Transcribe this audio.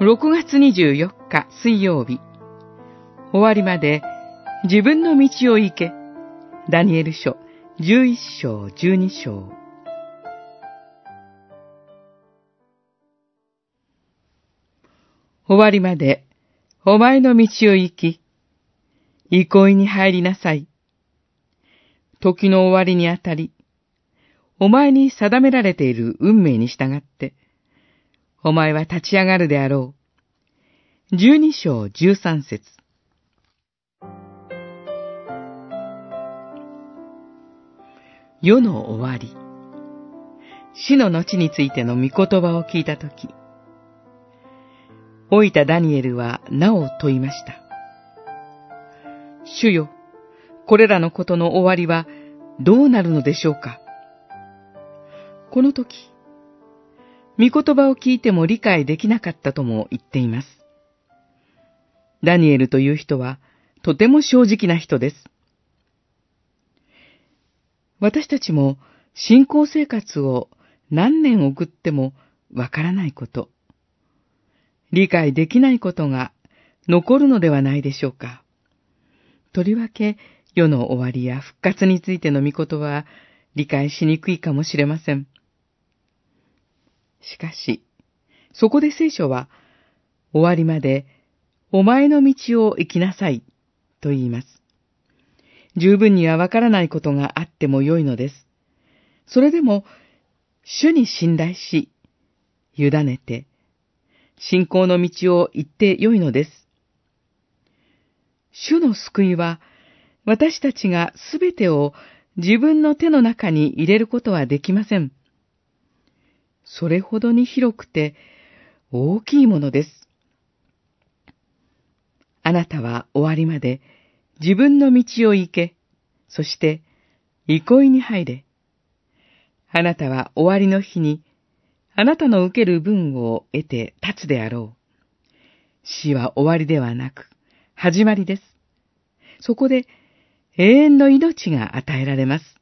6月24日水曜日、終わりまで自分の道を行け。ダニエル書11章12章。終わりまでお前の道を行き、憩いに入りなさい。時の終わりにあたり、お前に定められている運命に従って、お前は立ち上がるであろう。十二章十三節世の終わり。死の後についての御言葉を聞いたとき、老いたダニエルはなお問いました。主よ、これらのことの終わりはどうなるのでしょうかこの時、御言葉を聞いても理解できなかったとも言っています。ダニエルという人はとても正直な人です。私たちも信仰生活を何年送ってもわからないこと、理解できないことが残るのではないでしょうか。とりわけ、世の終わりや復活についての御事は理解しにくいかもしれません。しかし、そこで聖書は、終わりまでお前の道を行きなさいと言います。十分にはわからないことがあってもよいのです。それでも、主に信頼し、委ねて、信仰の道を行ってよいのです。主の救いは、私たちがすべてを自分の手の中に入れることはできません。それほどに広くて大きいものです。あなたは終わりまで自分の道を行け、そして憩いに入れ。あなたは終わりの日にあなたの受ける分を得て立つであろう。死は終わりではなく、始まりです。そこで永遠の命が与えられます。